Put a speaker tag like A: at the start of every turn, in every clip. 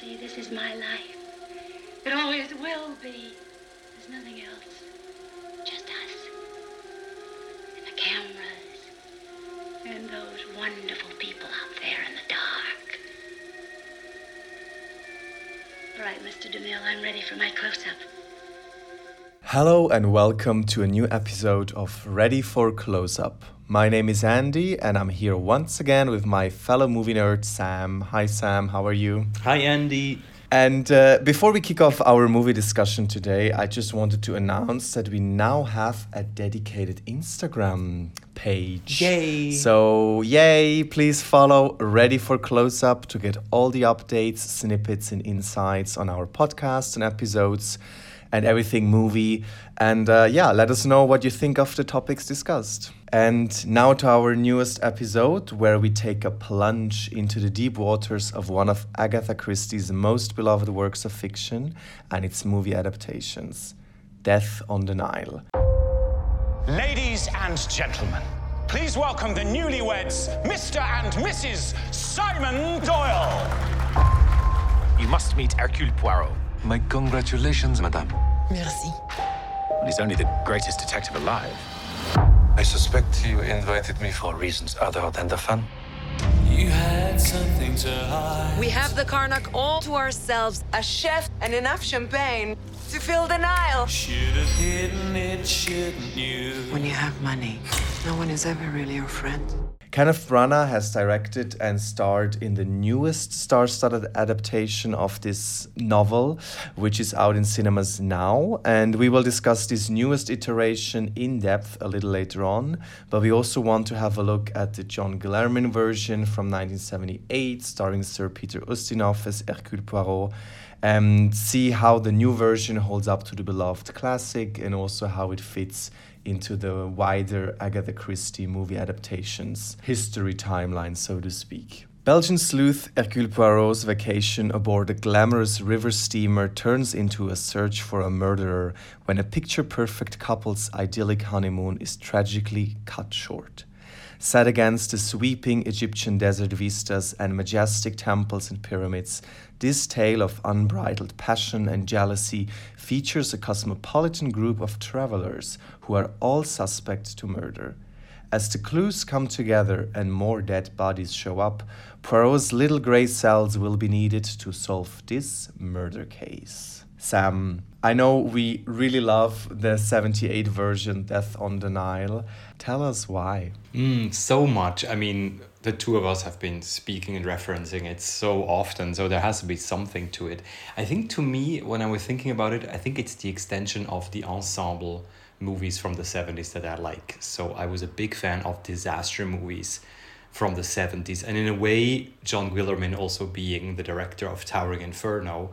A: See, this is my life. It always will be. There's nothing else. Just us. And the cameras. And those wonderful people out there in the dark. All right, Mr. DeMille, I'm ready for my close up.
B: Hello and welcome to a new episode of Ready for Close Up. My name is Andy and I'm here once again with my fellow movie nerd Sam. Hi Sam, how are you?
C: Hi Andy.
B: And uh, before we kick off our movie discussion today, I just wanted to announce that we now have a dedicated Instagram page.
C: Yay!
B: So, yay! Please follow Ready for Close Up to get all the updates, snippets, and insights on our podcast and episodes and everything movie. And uh, yeah, let us know what you think of the topics discussed. And now to our newest episode, where we take a plunge into the deep waters of one of Agatha Christie's most beloved works of fiction and its movie adaptations Death on the Nile.
D: Ladies and gentlemen, please welcome the newlyweds, Mr. and Mrs. Simon Doyle.
E: You must meet Hercule Poirot.
F: My congratulations, madame.
G: Merci.
E: He's only the greatest detective alive.
F: I suspect you invited me for reasons other than the fun.
H: You had something to hide.
G: We have the Karnak all to ourselves, a chef and enough champagne to fill the Nile.
H: Should have hidden it, shouldn't you?
G: When you have money, no one is ever really your friend.
B: Kenneth Branagh has directed and starred in the newest star-studded adaptation of this novel, which is out in cinemas now. And we will discuss this newest iteration in depth a little later on. But we also want to have a look at the John Guillermin version from 1978, starring Sir Peter Ustinov as Hercule Poirot and see how the new version holds up to the beloved classic and also how it fits into the wider Agatha Christie movie adaptations history timeline, so to speak. Belgian sleuth Hercule Poirot's vacation aboard a glamorous river steamer turns into a search for a murderer when a picture perfect couple's idyllic honeymoon is tragically cut short. Set against the sweeping Egyptian desert vistas and majestic temples and pyramids, this tale of unbridled passion and jealousy features a cosmopolitan group of travelers who are all suspect to murder. As the clues come together and more dead bodies show up, Poirot's little grey cells will be needed to solve this murder case. Sam, I know we really love the 78 version, Death on the Nile. Tell us why.
C: Mm, so much. I mean, the two of us have been speaking and referencing it so often, so there has to be something to it. I think to me, when I was thinking about it, I think it's the extension of the ensemble movies from the 70s that I like. So I was a big fan of disaster movies from the 70s. And in a way, John Guillermin also being the director of Towering Inferno,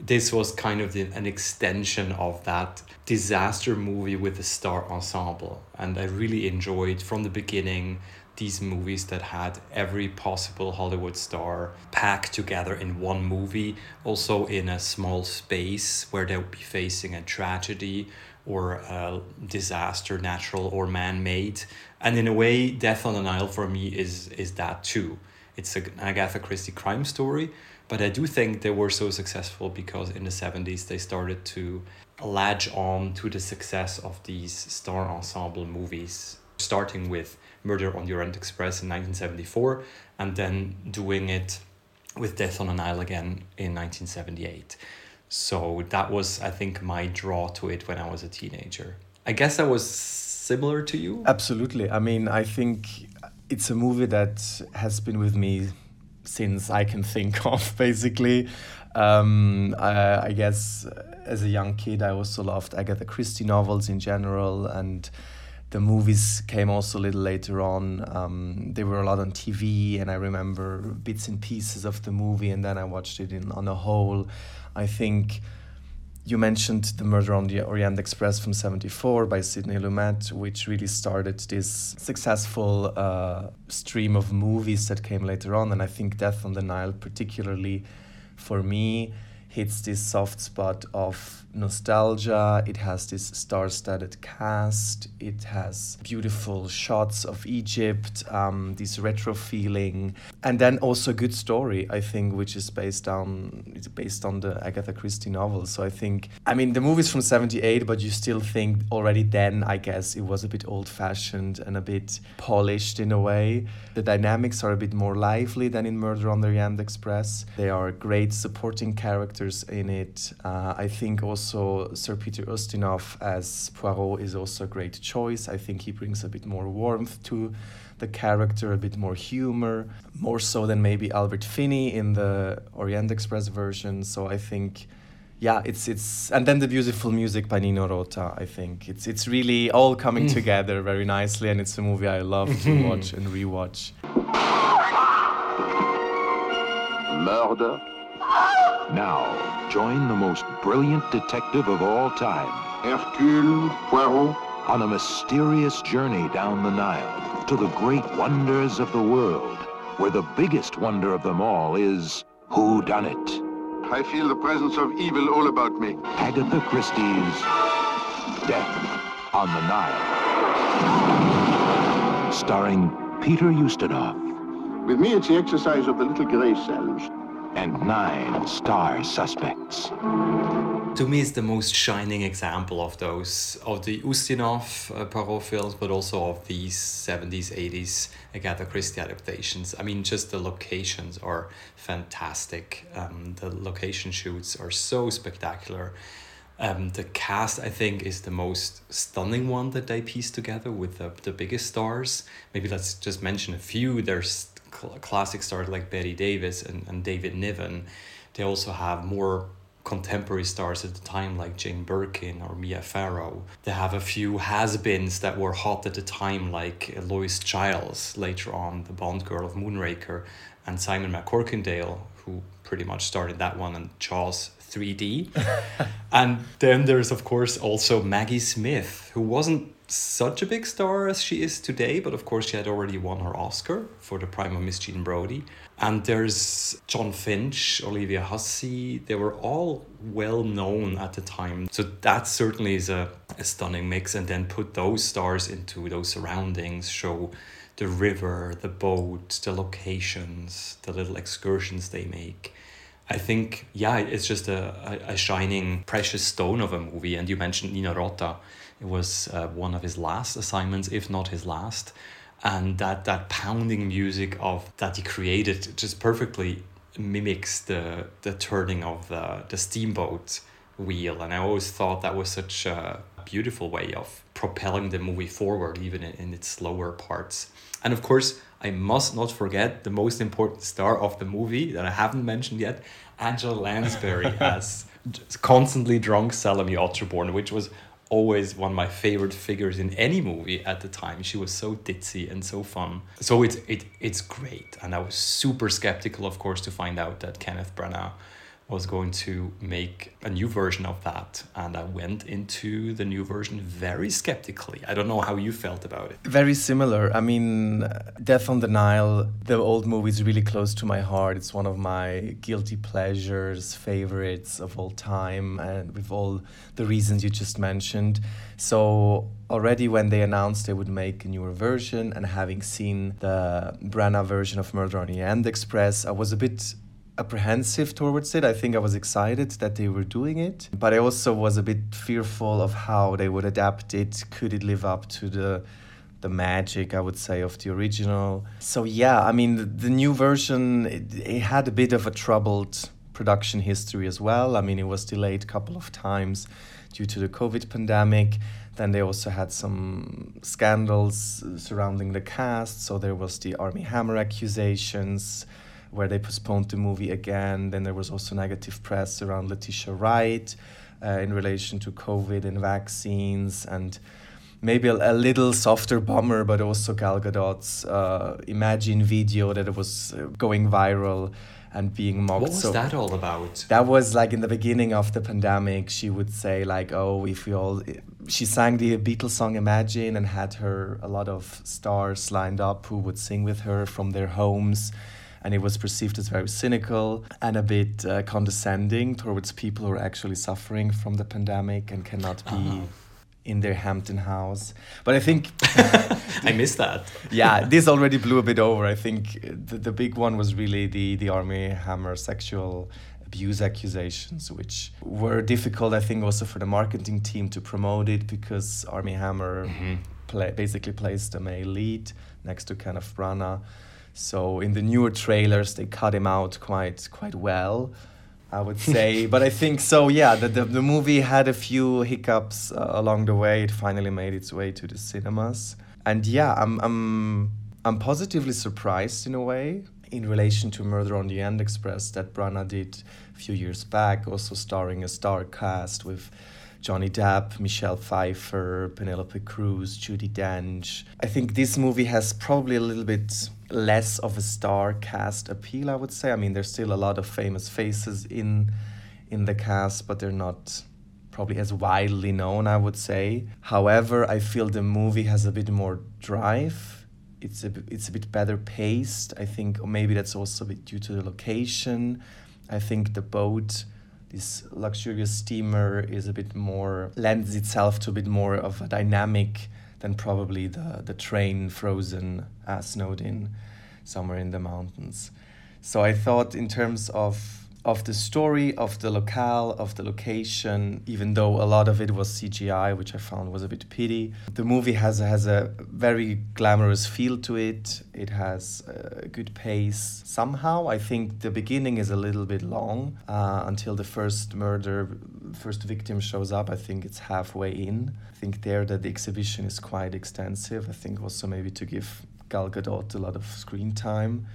C: this was kind of the, an extension of that disaster movie with a star ensemble. And I really enjoyed from the beginning these movies that had every possible Hollywood star packed together in one movie, also in a small space where they would be facing a tragedy or a disaster, natural or man made. And in a way, Death on the Nile for me is, is that too. It's an Agatha Christie crime story, but I do think they were so successful because in the 70s they started to latch on to the success of these star ensemble movies, starting with Murder on the Orient Express in 1974 and then doing it with Death on the Nile again in 1978. So that was, I think, my draw to it when I was a teenager. I guess that was similar to you.
B: Absolutely. I mean, I think it's a movie that has been with me since I can think of, basically. Um, I, I, guess as a young kid, I also loved Agatha Christie novels in general, and the movies came also a little later on. Um, they were a lot on TV, and I remember bits and pieces of the movie, and then I watched it in on a whole. I think you mentioned the murder on the Orient Express from 74 by Sidney Lumet, which really started this successful uh, stream of movies that came later on. And I think Death on the Nile, particularly for me, hits this soft spot of nostalgia. It has this star-studded cast. It has beautiful shots of Egypt, um, this retro feeling, and then also a good story. I think, which is based on it's based on the Agatha Christie novel. So I think, I mean, the movie's from '78, but you still think already then, I guess, it was a bit old-fashioned and a bit polished in a way. The dynamics are a bit more lively than in Murder on the Orient Express. They are great supporting characters in it. Uh, I think also Sir Peter Ustinov as Poirot is also a great choice. I think he brings a bit more warmth to the character, a bit more humor, more so than maybe Albert Finney in the Orient Express version. So I think yeah, it's it's and then the beautiful music by Nino Rota. I think it's it's really all coming
C: Mm.
B: together very nicely, and it's a movie I love to watch and rewatch.
I: Murder? Now, join the most brilliant detective of all time, Hercule Poirot, on a mysterious journey down the Nile to the great wonders of the world, where the biggest wonder of them all is who done it.
J: I feel the presence of evil all about me.
I: Agatha Christie's Death on the Nile. Starring Peter Ustinov.
J: With me, it's the exercise of the little gray cells.
I: And nine star suspects.
C: To me, it's the most shining example of those of the Ustinov uh, Poirot films, but also of these seventies, eighties Agatha Christie adaptations. I mean, just the locations are fantastic. Um, the location shoots are so spectacular. Um, the cast, I think, is the most stunning one that they piece together with the, the biggest stars. Maybe let's just mention a few. There's cl- classic stars like Bette Davis and, and David Niven. They also have more contemporary stars at the time like Jane Birkin or Mia Farrow. They have a few has-beens that were hot at the time like Lois Chiles, later on the Bond girl of Moonraker, and Simon MacCorkindale, who pretty much started that one and Charles 3D. and then there's of course also Maggie Smith, who wasn't such a big star as she is today, but of course she had already won her Oscar for the prime of Miss Jean Brodie. And there's Jon Finch, Olivia Hussey. They were all well known at the time. So that certainly is a, a stunning mix. And then put those stars into those surroundings, show the river, the boat, the locations, the little excursions they make. I think, yeah, it's just a, a, shining, precious stone of a movie. And you mentioned Nino Rota. It was uh, one of his last assignments, if not his last. And that, that pounding music of that he created just perfectly mimics the, the turning of the, the steamboat wheel. And I always thought that was such a beautiful way of propelling the movie forward, even in, in its slower parts. And of course, I must not forget the most important star of the movie that I haven't mentioned yet, Angela Lansbury as constantly drunk Salome Otterbourne, which was always one of my favorite figures in any movie at the time. She was so ditzy and so fun. So it's it it's great. And I was super skeptical, of course, to find out that Kenneth Branagh was going to make a new version of that. And I went into the new version very skeptically. I don't know how you felt about it.
B: Very similar. I mean, Death on the Nile, the old movie is really close to my heart. It's one of my guilty pleasures, favorites of all time, and with all the reasons you just mentioned. So, already when they announced they would make a newer version, and having seen the Branagh version of Murder on the Orient Express, I was a bit apprehensive towards it. I think I was excited that they were doing it, but I also was a bit fearful of how they would adapt it. Could it live up to the the magic, I would say, of the original? So yeah, I mean, the, the new version it, it had a bit of a troubled production history as well. I mean, it was delayed a couple of times due to the COVID pandemic. Then they also had some scandals surrounding the cast. So there was the Armie Hammer accusations where they postponed the movie again. Then there was also negative press around Letitia Wright uh, in relation to COVID and vaccines, and maybe a, a little softer bummer, but also Gal Gadot's uh, Imagine video that was uh, going viral and being mocked.
C: What was
B: so
C: that all about?
B: that was like in the beginning of the pandemic. She would say like, "Oh, if we all," she sang the Beatles song "Imagine" and had her a lot of stars lined up who would sing with her from their homes. And it was perceived as very cynical and a bit uh, condescending towards people who are actually suffering from the pandemic and cannot be.
C: Oh.
B: In their Hampton house, but I think
C: I missed that.
B: yeah, this already blew a bit over. I think the, the big one was really the the Armie Hammer sexual abuse accusations, which were difficult, I think, also for the marketing team to promote it because Armie Hammer play, basically plays the male lead next to Kenneth Branagh. So in the newer trailers, they cut him out quite quite well. I would say, but I think so. Yeah, the, the the movie had a few hiccups uh, along the way. It finally made its way to the cinemas, and yeah, I'm I'm I'm positively surprised in a way in relation to Murder on the End Express that Branagh did a few years back, also starring a star cast with Johnny Depp, Michelle Pfeiffer, Penelope Cruz, Judi Dench. I think this movie has probably a little bit less of a star cast appeal, I would say. I mean, there's still a lot of famous faces in in the cast, but they're not probably as widely known, I would say. However, I feel the movie has a bit more drive. It's a, it's a bit better paced. I think maybe that's also a bit due to the location. I think the boat, this luxurious steamer, is a bit more, lends itself to a bit more of a dynamic than probably the, the train frozen uh, snowed in somewhere in the mountains. So I thought in terms of of the story, of the locale, of the location, even though a lot of it was CGI, which I found was a bit pity. The movie has has a very glamorous feel to it. It has a good pace. Somehow, I think the beginning is a little bit long uh, until the first murder, first victim shows up. I think it's halfway in. I think there that the exhibition is quite extensive. I think also maybe to give Gal Gadot a lot of screen time.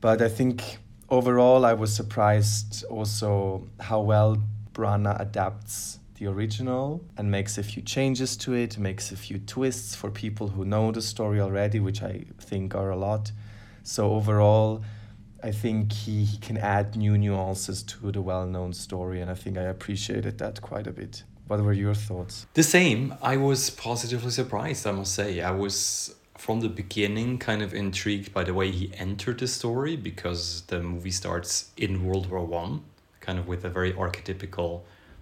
B: But I think overall, I was surprised also how well Branagh adapts the original and makes a few changes to it, makes a few twists for people who know the story already, which I think are a lot. So overall, I think he, he can add new nuances to the well known story, and I think I appreciated that quite a bit. What were your thoughts?
C: The same. I was positively surprised, I must say. I was from the beginning kind of intrigued by the way he entered the story because the movie starts in World War One, kind of with a very archetypical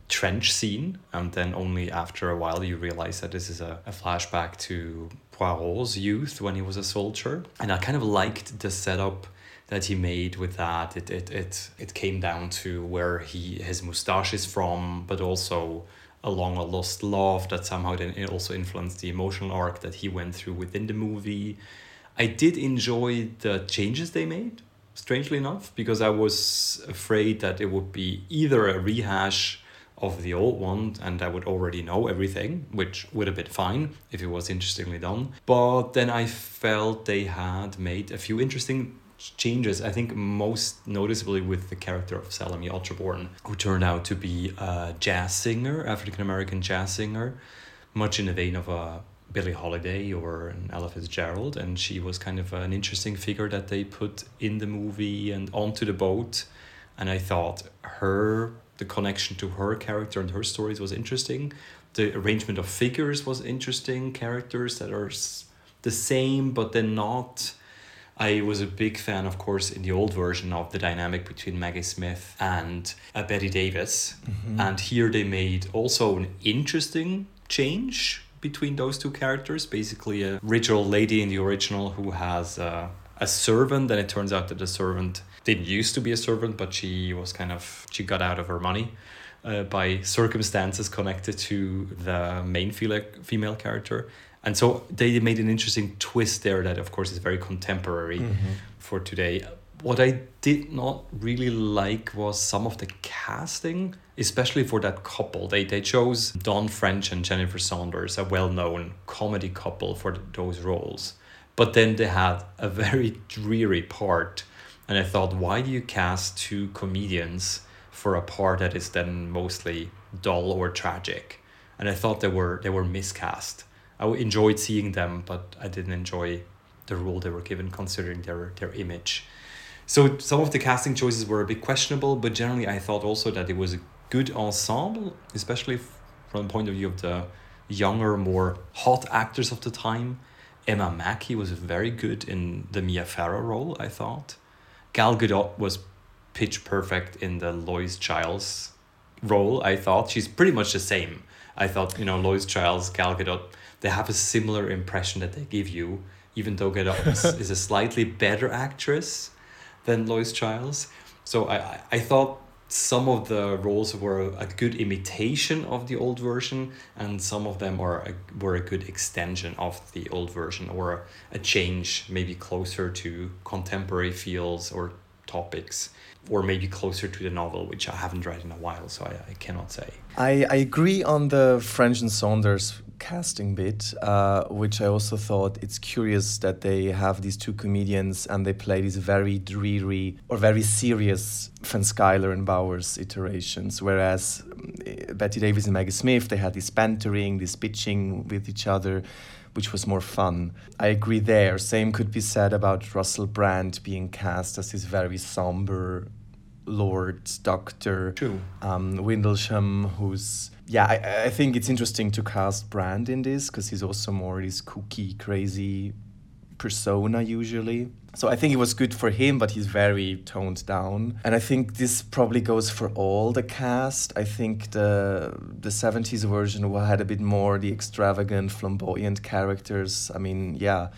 C: trench scene, and then only after a while you realize that this is a, a flashback to Poirot's youth when he was a soldier. And I kind of liked the setup that he made with that. It it it, it came down to where he his mustache is from, but also along a lost love that somehow then it also influenced the emotional arc that he went through within the movie. I did enjoy the changes they made, strangely enough, because I was afraid that it would be either a rehash of the old one and I would already know everything, which would have been fine if it was interestingly done. But then I felt they had made a few interesting changes. I think most noticeably with the character of Salome Otterbourne, who turned out to be a jazz singer, African American jazz singer, much in the vein of a Billie Holiday or an Ella Fitzgerald, and she was kind of an interesting figure that they put in the movie and onto the boat. And I thought her, the connection to her character and her stories was interesting. The arrangement of figures was interesting. Characters that are the same but then not I was a big fan, of course, in the old version of the dynamic between Maggie Smith and uh, Bette Davis.
B: Mm-hmm.
C: And here they made also an interesting change between those two characters. Basically, a rich old lady in the original who has uh, a servant, and it turns out that the servant didn't used to be a servant, but she was kind of, she got out of her money. Uh, by circumstances connected to the main female female character, and so they made an interesting twist there that of course is very contemporary
B: Mm-hmm.
C: for today. What i did not really like was some of the casting especially for that couple. They, they chose dawn french and jennifer saunders a well-known comedy couple for those roles. But then they had a very dreary part and i thought why do you cast two comedians for a part that is then mostly dull or tragic? And i thought they were they were miscast I enjoyed seeing them, but I didn't enjoy the role they were given considering their their image. So some of the casting choices were a bit questionable, but generally I thought also that it was a good ensemble, especially from the point of view of the younger, more hot actors of the time. Emma Mackey was very good in the Mia Farrow role, I thought. Gal Gadot was pitch perfect in the Lois Chiles role. I thought she's pretty much the same. I thought you know Lois Chiles, Gal Gadot, they have a similar impression that they give you, even though Gadot is, is a slightly better actress than Lois Chiles. So I, I, I thought some of the roles were a good imitation of the old version, and some of them are a, were a good extension of the old version, or a, a change maybe closer to contemporary feels or topics, or maybe closer to the novel, which I haven't read in a while, so I, I cannot say.
B: I, I agree on the French and Saunders casting bit, uh, which I also thought it's curious that they have these two comedians and they play these very dreary or very serious Van Schuyler and Bowers iterations, whereas mm, Bette Davis and Maggie Smith they had this bantering, this bitching with each other. Which was more fun. I agree there. Same could be said about Russell Brand being cast as this very somber Lord Doctor.
C: True.
B: Um, Windlesham, who's yeah, I, I think it's interesting to cast Brand in this because he's also more this kooky, crazy persona usually. So I think it was good for him, but he's very toned down. And I think this probably goes for all the cast. I think the the 70s version had a bit more the extravagant, flamboyant characters. I mean, yeah,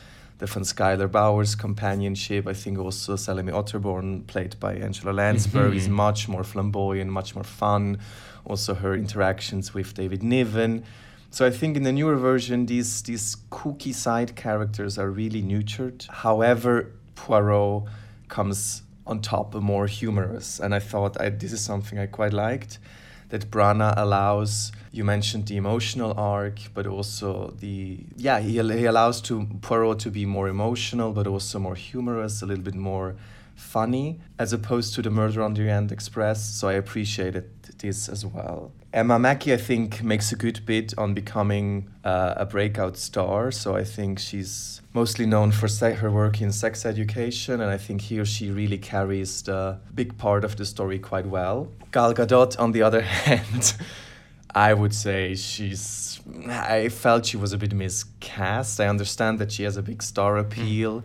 B: the Van Schuyler Bowers companionship. I think also Salome Otterbourne, played by Angela Lansbury, mm-hmm. is much more flamboyant, much more fun. Also, her interactions with David Niven. So I think in the newer version, these these kooky side characters are really nurtured. However, Poirot comes on top, of more humorous, and I thought I, this is something I quite liked. That Branagh allows. You mentioned the emotional arc, but also the yeah he, he allows to Poirot to be more emotional, but also more humorous, a little bit more funny, as opposed to the Murder on the Orient Express. So I appreciated this as well. Emma Mackey, I think, makes a good bid on becoming uh, a breakout star. So I think she's mostly known for se- her work in sex education, and I think here she really carries the big part of the story quite well. Gal Gadot, on the other hand, I would say she's. I felt she was a bit miscast. I understand that she has a big star appeal, mm.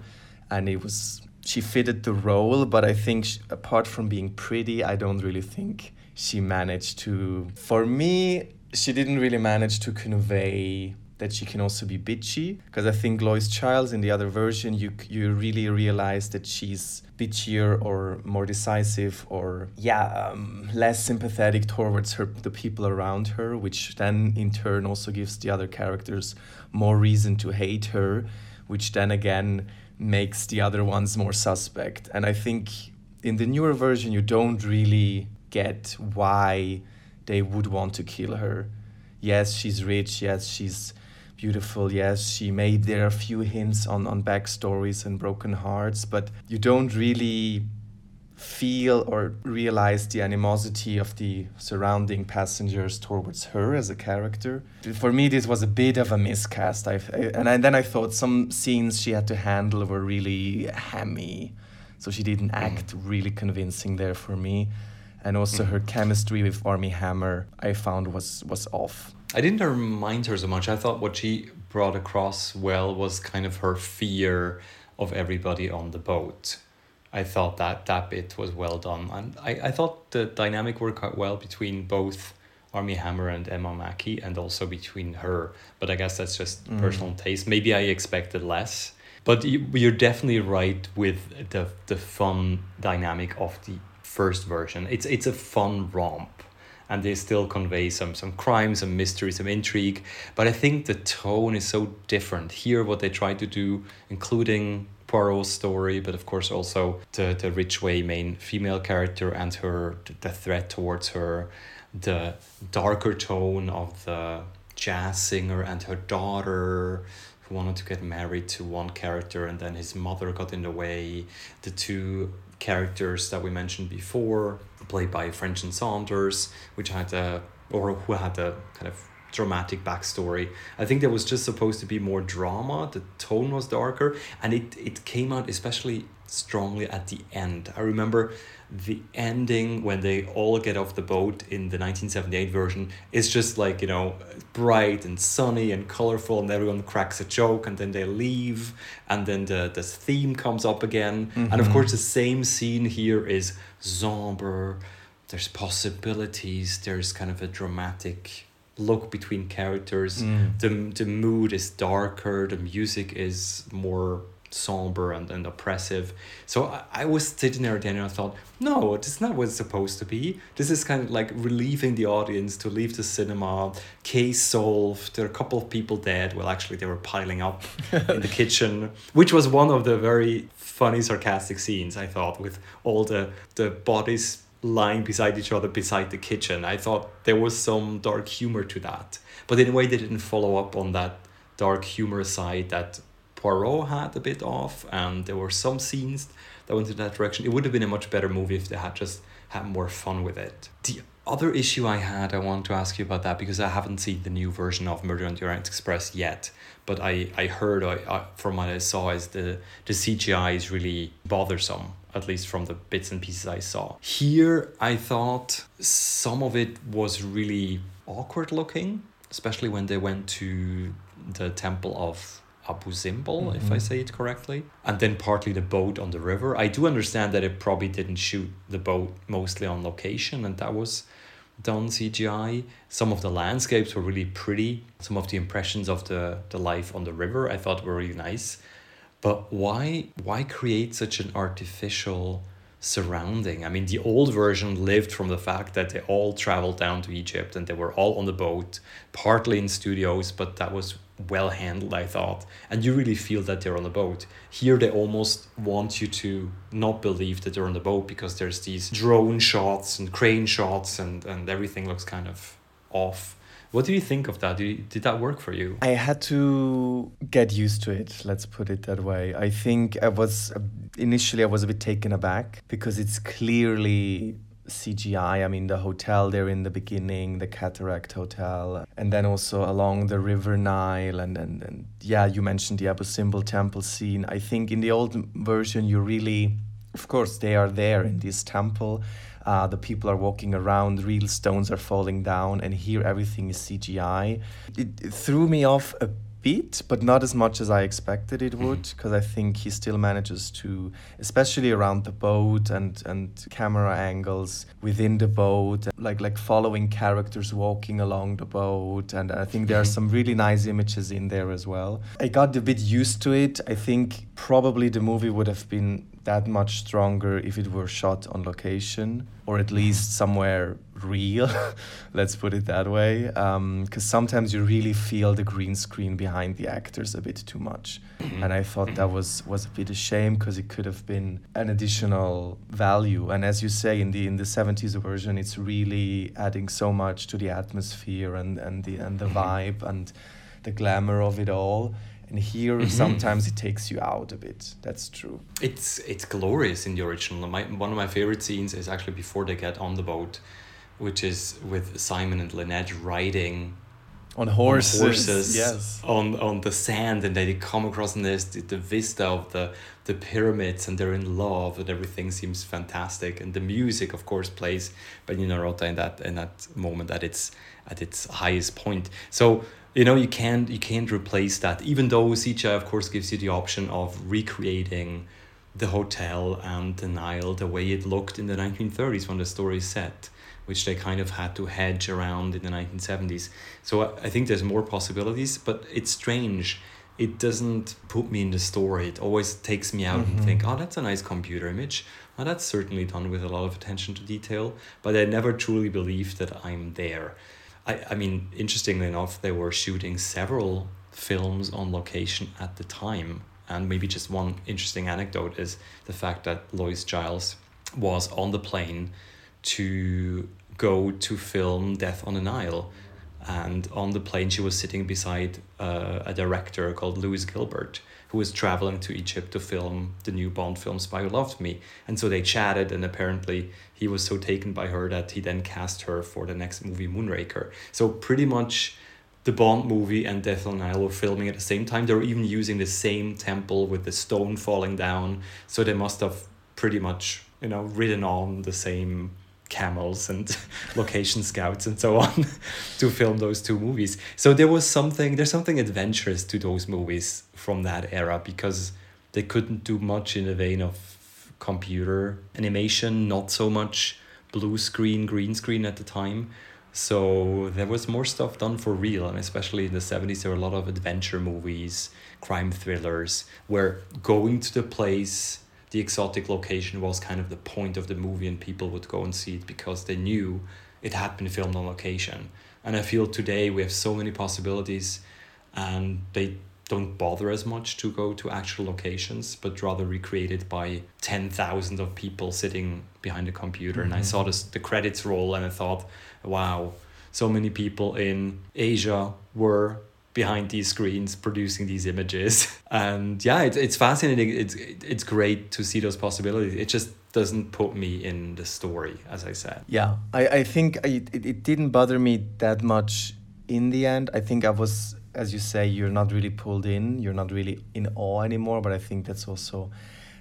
B: and it was she fitted the role, but I think she, apart from being pretty, I don't really think she managed to. For me, she didn't really manage to convey that she can also be bitchy. Because I think Lois Chiles in the other version you you really realize that she's bitchier or more decisive or yeah um, less sympathetic towards her the people around her which then in turn also gives the other characters more reason to hate her which then again makes the other ones more suspect. And I think in the newer version you don't really get why they would want to kill her. Yes she's rich. Yes she's beautiful. Yes, she made there are a few hints on on backstories and broken hearts, but you don't really feel or realize the animosity of the surrounding passengers towards her as a character. For me, this was a bit of a miscast. I, and I, then I thought some scenes she had to handle were really hammy, so she didn't mm. act really convincing there for me. And also mm. her chemistry with Armie Hammer, I found was was off.
C: I didn't mind her so much. I thought what she brought across well was kind of her fear of everybody on the boat. I thought that that bit was well done. And I, I thought the dynamic worked out well between both Armie Hammer and Emma Mackey and also between her. But I guess that's just mm. personal taste. Maybe I expected less. But you, you're definitely right with the, the fun dynamic of the first version. It's, it's a fun romp and they still convey some some crime, some mystery, some intrigue. But I think the tone is so different here. What they try to do, including Poirot's story, but of course also the the Ridgeway main female character and her the threat towards her, the darker tone of the jazz singer and her daughter who wanted to get married to one character and then his mother got in the way the two characters that we mentioned before played by French and Saunders, which had a or who had a kind of dramatic backstory. I think there was just supposed to be more drama. The tone was darker, and it it came out especially strongly at the end. I remember the ending when they all get off the boat in the 1978 version is just like you know bright and sunny and colorful and everyone cracks a joke and then they leave and then the, the theme comes up again. Mm-hmm. and of course the same scene here is somber. There's possibilities. There's kind of a dramatic look between characters. Mm. the, the mood is darker. The music is more somber and, and oppressive. So I, I was sitting there at the end and I thought, no, this is not what it's supposed to be. This is kind of like relieving the audience to leave the cinema, case solved. There are a couple of people dead. Well, actually, they were piling up in the kitchen, which was one of the very funny, sarcastic scenes, I thought, with all the, the bodies lying beside each other beside the kitchen. I thought there was some dark humor to that. But in a way, they didn't follow up on that dark humor side that Poirot had a bit off, and there were some scenes that went in that direction. It would have been a much better movie if they had just had more fun with it. The other issue I had, I want to ask you about that because I haven't seen the new version of Murder on the Orient Express yet. But I, I heard I, I, from what I saw is the, the CGI is really bothersome, at least from the bits and pieces I saw. Here, I thought some of it was really awkward looking, especially when they went to the temple of Abu Simbel, mm-hmm. if I mm-hmm. say it correctly, and then partly the boat on the river. I do understand that it probably didn't shoot the boat mostly on location, and that was done CGI. Some of the landscapes were really pretty. Some of the impressions of the, the life on the river I thought were really nice. But why why create such an artificial surrounding? I mean, the old version lived from the fact that they all traveled down to Egypt and they were all on the boat, partly in studios, but that was well handled, I thought. And you really feel that they're on a boat. Here, they almost want you to not believe that they're on the boat because there's these drone shots and crane shots, and, and everything looks kind of off. What do you think of that? Did, you, did that work for you?
B: I had to get used to it, let's put it that way. I think I was initially I was a bit taken aback because it's clearly CGI. I mean, the hotel there in the beginning, the Cataract Hotel, and then also along the River Nile. And, and, and yeah, you mentioned the Abu Simbel temple scene. I think in the old version, you really, of course, they are there in this temple. Uh, the people are walking around, real stones are falling down, and here everything is CGI. It, it threw me off a bit, but not as much as I expected it would, because mm-hmm. I think he still manages to, especially around the boat and and camera angles within the boat, like like following characters walking along the boat, and I think there are mm-hmm. some really nice images in there as well. I got a bit used to it. I think probably the movie would have been that much stronger if it were shot on location or at least somewhere real let's put it that way because um, sometimes you really feel the green screen behind the actors a bit too much mm-hmm. and i thought that was was a bit a shame because it could have been an additional value and as you say in the in the 70s version it's really adding so much to the atmosphere and and the and the mm-hmm. vibe and the glamour of it all and here mm-hmm. sometimes it takes you out a bit. That's true.
C: It's it's glorious in the original. My, one of my favorite scenes is actually before they get on the boat which is with simon and linnet riding
B: on horses,
C: on horses.
B: yes.
C: on on the sand and they come across this the, the vista of the the pyramids and they're in love and everything seems fantastic. And the music of course plays by Nino Rota in that in that moment at its at its highest point. So you know you can't you can't replace that. Even though CGI of course gives you the option of recreating the hotel and the Nile the way it looked in the 1930s when the story is set which they kind of had to hedge around in the 1970s so I think there's more possibilities but it's strange. It doesn't put me in the story. It always takes me out mm-hmm. and think oh that's a nice computer image. Oh that's certainly done with a lot of attention to detail but I never truly believe that I'm there I, I mean, interestingly enough, they were shooting several films on location at the time. And maybe just one interesting anecdote is the fact that Lois Chiles was on the plane to go to film Death on the Nile. And on the plane, she was sitting beside uh, a director called Lewis Gilbert, who was traveling to Egypt to film the new Bond film Spy Who Loved Me. And so they chatted, and apparently he was so taken by her that he then cast her for the next movie Moonraker. So pretty much the Bond movie and Death on Nile were filming at the same time. They were even using the same temple with the stone falling down. So they must have pretty much, you know, ridden on the same camels and location scouts and so on to film those two movies. So there was something there's something adventurous to those movies from that era because they couldn't do much in the vein of computer animation, not so much blue screen, green screen at the time. So there was more stuff done for real, and especially in the 70s, there were a lot of adventure movies, crime thrillers, where going to the place, the exotic location was kind of the point of the movie, and people would go and see it because they knew it had been filmed on location. And I feel today we have so many possibilities, and they don't bother as much to go to actual locations, but rather recreated by 10,000 of people sitting behind a computer. Mm-hmm. And I saw this, the credits roll and I thought, wow, so many people in Asia were behind these screens producing these images. And yeah, it's, it's fascinating. It's, it's great to see those possibilities. It just doesn't put me in the story, as I said.
B: Yeah, I, I think I, it, it didn't bother me that much in the end. I think I was as you say, you're not really pulled in, you're not really in awe anymore. But I think that's also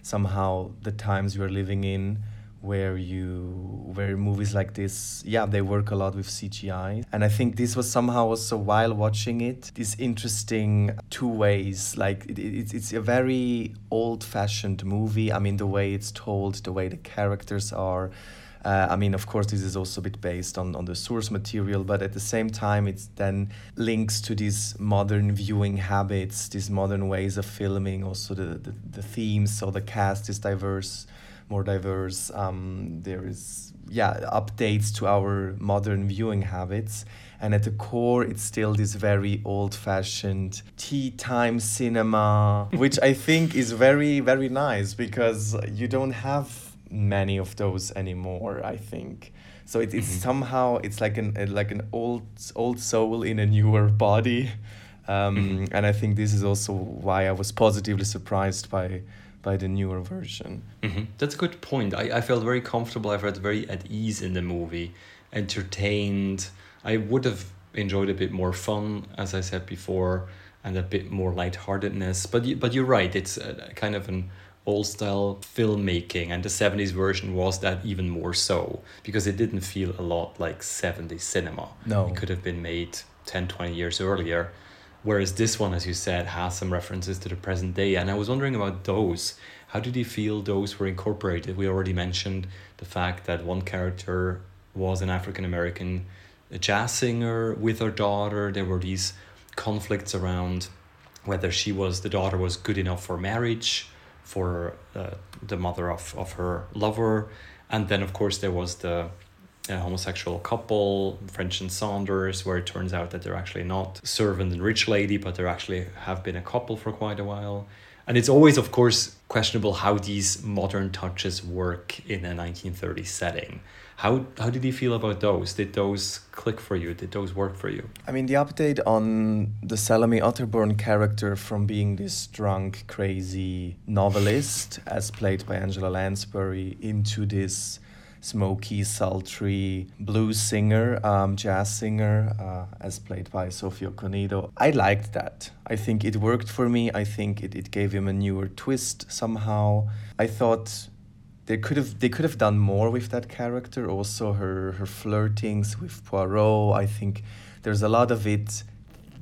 B: somehow the times we're living in where you where movies like this yeah they work a lot with cgi and i think this was somehow also while watching it this interesting two ways. Like it, it, it's a very old fashioned movie. I mean the way it's told the way the characters are. Uh, I mean, of course, this is also a bit based on, on the source material, but at the same time, it then links to these modern viewing habits, these modern ways of filming, also the, the, the themes. So the cast is diverse, more diverse. Um, there is, yeah, updates to our modern viewing habits. And at the core, it's still this very old fashioned tea time cinema, which I think is very, very nice because you don't have many of those anymore i think so it, it's mm-hmm. somehow it's like an like an old old soul in a newer body um, mm-hmm. and i think this is also why i was positively surprised by by the newer version.
C: Mm-hmm. that's a good point. I, I felt very comfortable. I felt very at ease in the movie. Entertained. I would have enjoyed a bit more fun as i said before and a bit more lightheartedness. But you, but you're right. It's a, kind of an old style filmmaking and the 70s version was that even more so because it didn't feel a lot like 70s cinema.
B: No.
C: It could have been made 10 20 years earlier whereas this one as you said has some references to the present day. And i was wondering about those. How did you feel those were incorporated? We already mentioned the fact that one character was an african american jazz singer with her daughter. There were these conflicts around whether she was the daughter was good enough for marriage for uh, the mother of, of her lover. And then, of course, there was the uh, homosexual couple, French and Saunders, where it turns out that they're actually not servant and rich lady, but they actually have been a couple for quite a while. And it's always, of course, questionable how these modern touches work in a 1930s setting. How, how did you feel about those? Did those click for you? Did those work for you?
B: I mean, the update on the Salome Otterbourne character from being this drunk, crazy novelist, as played by Angela Lansbury, into this smoky, sultry blues singer, um, jazz singer, uh, as played by Sophie Okonedo. I liked that. I think it worked for me. I think it, it gave him a newer twist somehow. I thought they could have they could have done more with that character. Also, her her flirtings with Poirot. I think there's a lot of it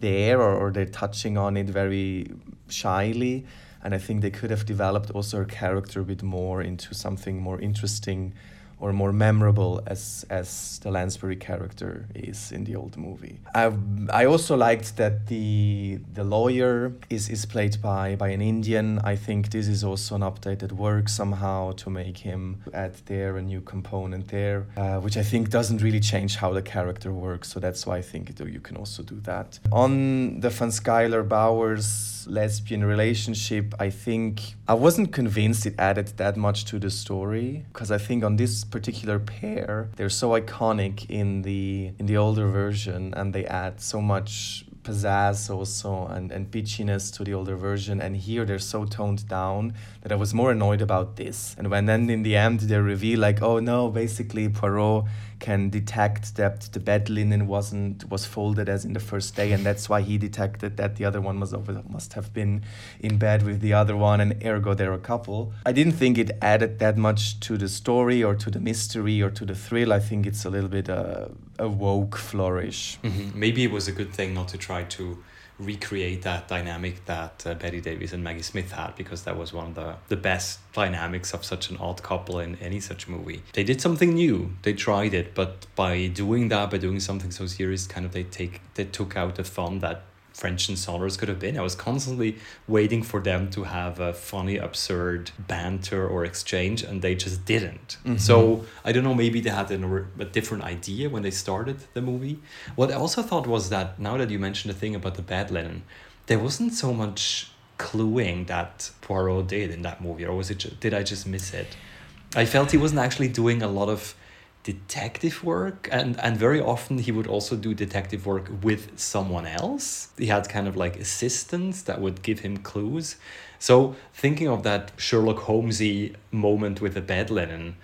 B: there, or, or they're touching on it very shyly. And I think they could have developed also her character a bit more into something more interesting or more memorable as as the Lansbury character is in the old movie. I I also liked that the the lawyer is is played by by an Indian. I think this is also an updated work somehow to make him add there a new component there, uh, which I think doesn't really change how the character works. So that's why I think you can also do that. On the Van Schuyler Bowers lesbian relationship, I think I wasn't convinced it added that much to the story because I think on this particular pair, they're so iconic in the in the older version and they add so much pizzazz also and, and bitchiness to the older version. And here they're so toned down that I was more annoyed about this. And when then in the end they reveal like, oh no, basically Poirot can detect that the bed linen wasn't was folded as in the first day, and that's why he detected that the other one was over must have been in bed with the other one, and ergo they're a couple. I didn't think it added that much to the story or to the mystery or to the thrill. I think it's a little bit uh, a woke flourish.
C: Mm-hmm. Maybe it was a good thing not to try to recreate that dynamic that uh, Bette Davis and Maggie Smith had because that was one of the, the best dynamics of such an odd couple in any such movie. They did something new. They tried it, but by doing that, by doing something so serious, kind of they take they took out the fun that French and Saunders could have been. I was constantly waiting for them to have a funny, absurd banter or exchange, and they just didn't. Mm-hmm. So I don't know, maybe they had a, a different idea when they started the movie. What I also thought was that now that you mentioned the thing about the bad linen, there wasn't so much cluing that Poirot did in that movie, or was it? Did I just miss it? I felt he wasn't actually doing a lot of detective work and and very often he would also do detective work with someone else he had kind of like assistants that would give him clues so thinking of that sherlock holmesy moment with the bed linen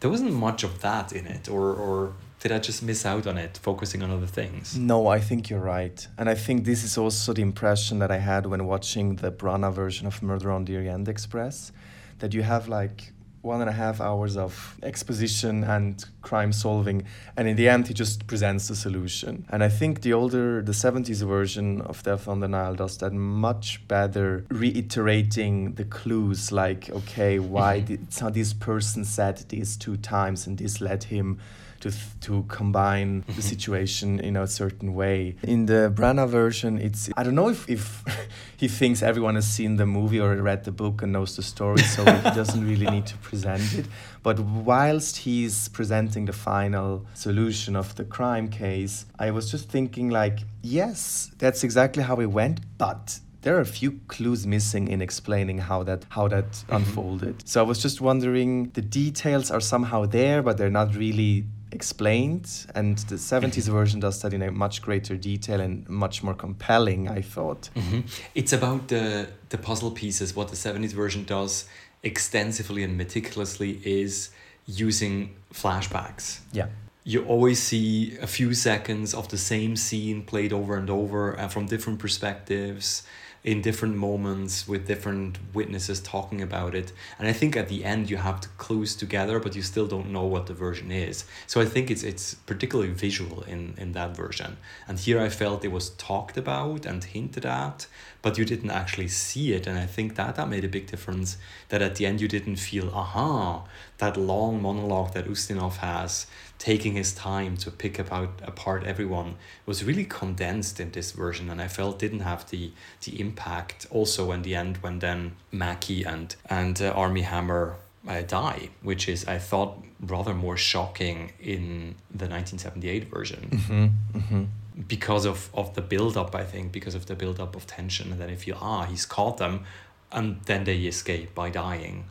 C: there wasn't much of that in it or or did I just miss out on it, focusing on other things?
B: No, I think you're right. And I think this is also the impression that I had when watching the Branagh version of Murder on the Orient Express. That you have like one and a half hours of exposition and crime solving and in the end he just presents the solution and i think the older the 70s version of death on the nile does that much better reiterating the clues like okay why mm-hmm. did so this person said this two times and this led him to to combine the mm-hmm. situation in a certain way. In the Branagh version, it's I don't know if if he thinks everyone has seen the movie or read the book and knows the story, so he doesn't really need to present it. But whilst he's presenting the final solution of the crime case, I was just thinking like, yes, that's exactly how it went, but there are a few clues missing in explaining how that how that mm-hmm. unfolded. So I was just wondering the details are somehow there, but they're not really explained and the 70s version does that in a much greater detail and much more compelling i thought.
C: Mm-hmm. it's about the the puzzle pieces. What the 70s version does extensively and meticulously is using flashbacks.
B: Yeah.
C: You always see a few seconds of the same scene played over and over and from different perspectives in different moments with different witnesses talking about it. And I think at the end you have clues together, but you still don't know what the version is. So I think it's it's particularly visual in, in that version. And here I felt it was talked about and hinted at, but you didn't actually see it. And I think that that made a big difference that at the end you didn't feel, aha, that long monologue that Ustinov has, taking his time to pick about apart everyone, was really condensed in this version, and I felt didn't have the the impact. Also, in the end, when then Mackey and and uh, Armie Hammer uh, die, which is I thought rather more shocking in the nineteen seventy eight version.
B: Mm-hmm, mm-hmm.
C: Because of, of the build up, I think, because of the build up of tension, and then if you ah, he's caught them, and then they escape by dying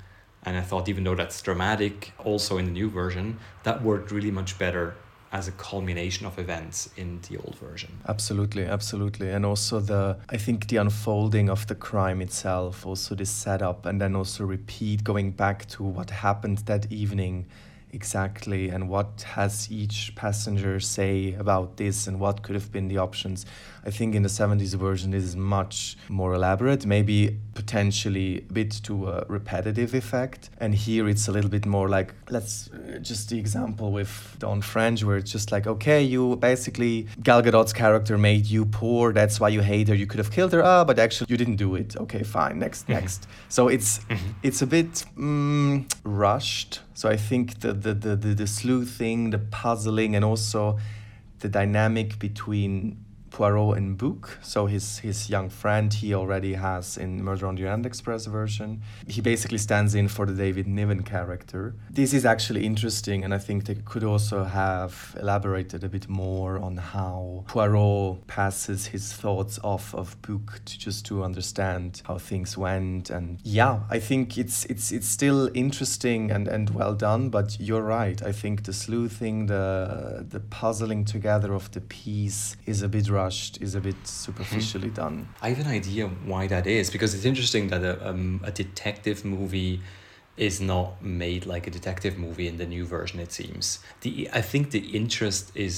C: and I thought, even though that's dramatic, also in the new version, that worked really much better as a culmination of events in the old version.
B: Absolutely, absolutely. And also the I think the unfolding of the crime itself, also the setup and then also repeat going back to what happened that evening exactly and what has each passenger say about this and what could have been the options. I think in the 70s version this is much more elaborate, maybe potentially a bit to a repetitive effect. And here it's a little bit more like, let's uh, just the example with Dawn French, where it's just like, okay, you basically, Gal Gadot's character made you poor, that's why you hate her, you could have killed her, ah, but actually you didn't do it. Okay, fine, next, mm-hmm. next. So it's, mm-hmm. it's a bit mm, rushed. So I think the, the, the, the, the sleuthing, the puzzling, and also the dynamic between Poirot in Bouc. So his his young friend he already has in Murder on the Orient Express version. He basically stands in for the David Niven character. This is actually interesting, and I think they could also have elaborated a bit more on how Poirot passes his thoughts off of Bouc to just to understand how things went. And yeah, I think it's it's it's still interesting and and well done. But you're right. I think the sleuthing, the the puzzling together of the piece is a bit rough rushed, is a bit superficially done.
C: I have an idea why that is because it's interesting that a, um, a detective movie is not made like a detective movie in the new version it seems. The i think the interest is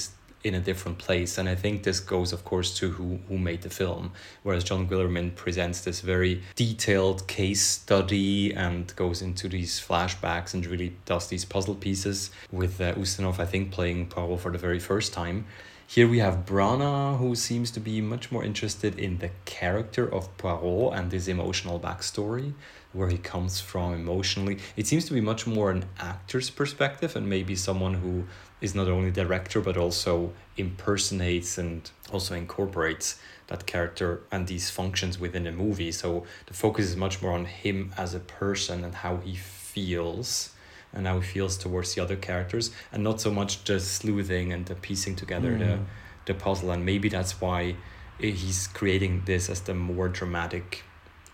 C: in a different place and i think this goes of course to who who made the film. Whereas john guillermin presents this very detailed case study and goes into these flashbacks and really does these puzzle pieces with uh, ustinov i think playing poirot for the very first time here we have Branagh, who seems to be much more interested in the character of Poirot and his emotional backstory, where he comes from emotionally. It seems to be much more an actor's perspective and maybe someone who is not only director but also impersonates and also incorporates that character and these functions within a movie. So the focus is much more on him as a person and how he feels and how he feels towards the other characters and not so much the sleuthing and the piecing together mm. the the puzzle and maybe that's why he's creating this as the more dramatic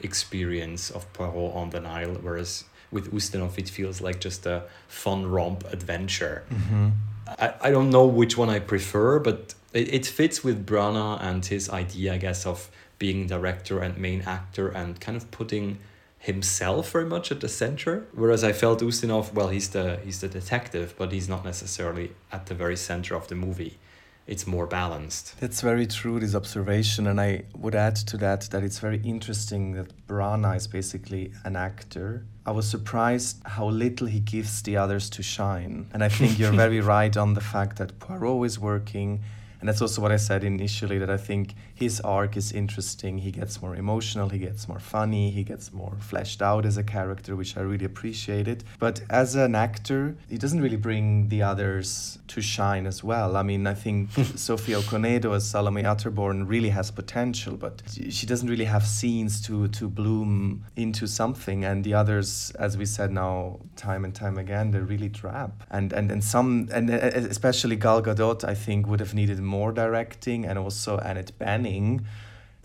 C: experience of Poirot on the Nile whereas with Ustinov it feels like just a fun romp adventure
B: mm-hmm.
C: I, I don't know which one I prefer but it, it fits with Branagh and his idea I guess of being director and main actor and kind of putting himself very much at the center. Whereas I felt Ustinov, well, he's the he's the detective, but he's not necessarily at the very center of the movie. It's more balanced.
B: That's very true, this observation. And I would add to that that it's very interesting that Branagh is basically an actor. I was surprised how little he gives the others to shine. And I think you're very right on the fact that Poirot is working and that's also what I said initially that I think his arc is interesting. He gets more emotional, he gets more funny, he gets more fleshed out as a character, which I really appreciated. But as an actor, he doesn't really bring the others to shine as well. I mean, I think Sophia Okonedo as Salome Otterbourne really has potential, but she doesn't really have scenes to to bloom into something. And the others, as we said now time and time again, they're really drab. And and and some and especially Gal Gadot, I think would have needed more more directing and also Annette Bening.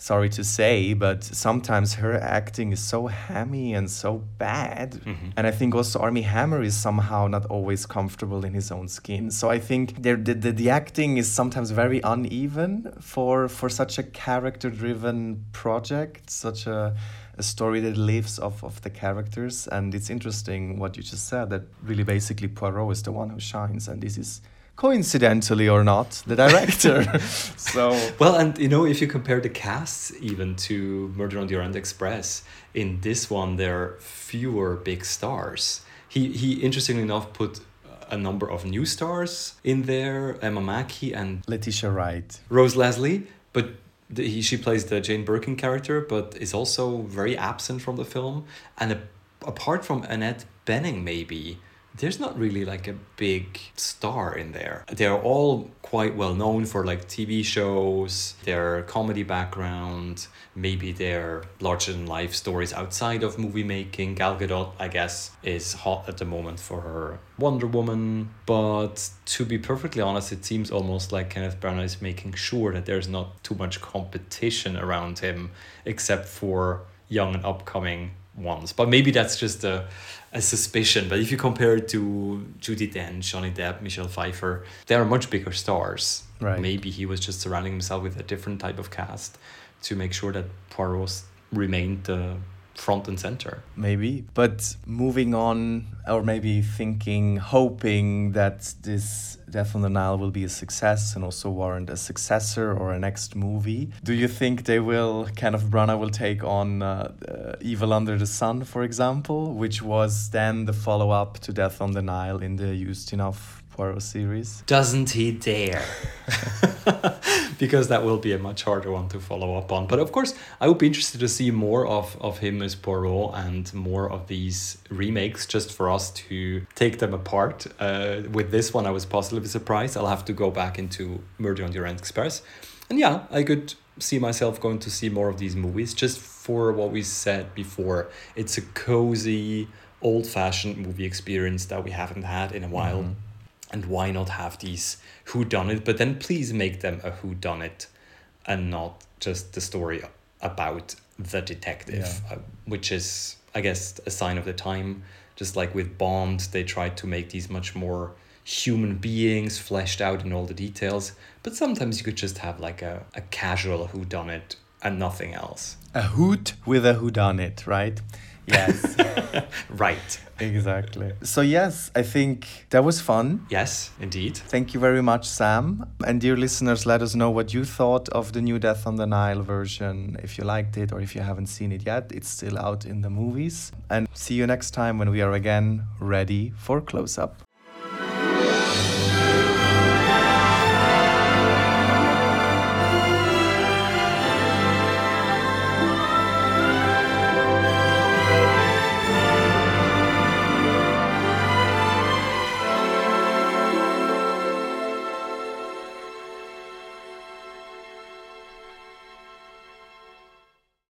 B: Sorry to say, but sometimes her acting is so hammy and so bad.
C: Mm-hmm.
B: And I think also Armie Hammer is somehow not always comfortable in his own skin. So I think the, the, the acting is sometimes very uneven for, for such a character driven project, such a, a story that lives off of the characters. And it's interesting what you just said that really basically Poirot is the one who shines. And this is coincidentally or not, the director. so
C: well, and you know, if you compare the casts even to Murder on the Orient Express, in this one there are fewer big stars. He he interestingly enough put a number of new stars in there, Emma Mackey and
B: Letitia Wright,
C: Rose Leslie, but. The, he, she plays the Jane Birkin character, but is also very absent from the film. And a, apart from Annette Bening, maybe there's not really like a big star in there. They're all quite well known for like TV shows, their comedy background, maybe their larger than life stories outside of movie making. Gal Gadot, I guess, is hot at the moment for her Wonder Woman. But to be perfectly honest, it seems almost like Kenneth Branagh is making sure that there's not too much competition around him, except for young and upcoming ones. But maybe that's just a a suspicion. But if you compare it to Judi Dench, Johnny Depp, Michelle Pfeiffer, they are much bigger stars.
B: Right.
C: Maybe he was just surrounding himself with a different type of cast to make sure that Poirot remained the front and center.
B: Maybe. But moving on, or maybe thinking, hoping that this Death on the Nile will be a success and also warrant a successor or a next movie. Do you think they will, Kenneth Branagh will take on uh, uh, Evil Under the Sun, for example, which was then the follow up to Death on the Nile in the Ustinov Poirot series?
C: Doesn't he dare? because that will be a much harder one to follow up on. But of course, I would be interested to see more of, of him as Poirot and more of these remakes just for us to take them apart. Uh, with this one, I was positively surprised. I'll have to go back into Murder on the Orient Express. And yeah, I could see myself going to see more of these movies just for what we said before. It's a cozy, old fashioned movie experience that we haven't had in a while. Mm-hmm and why not have these who done it but then please make them a who done it and not just the story about the detective
B: yeah.
C: uh, which is i guess a sign of the time just like with bond they tried to make these much more human beings fleshed out in all the details. But sometimes you could just have like a, a casual who done it and nothing else.
B: A hoot with a who done it right? Yes.
C: right.
B: Exactly. So, yes, I think that was fun.
C: Yes, indeed.
B: Thank you very much, Sam. And dear listeners, let us know what you thought of the new Death on the Nile version. If you liked it or if you haven't seen it yet, it's still out in the movies. And see you next time when we are again ready for close up.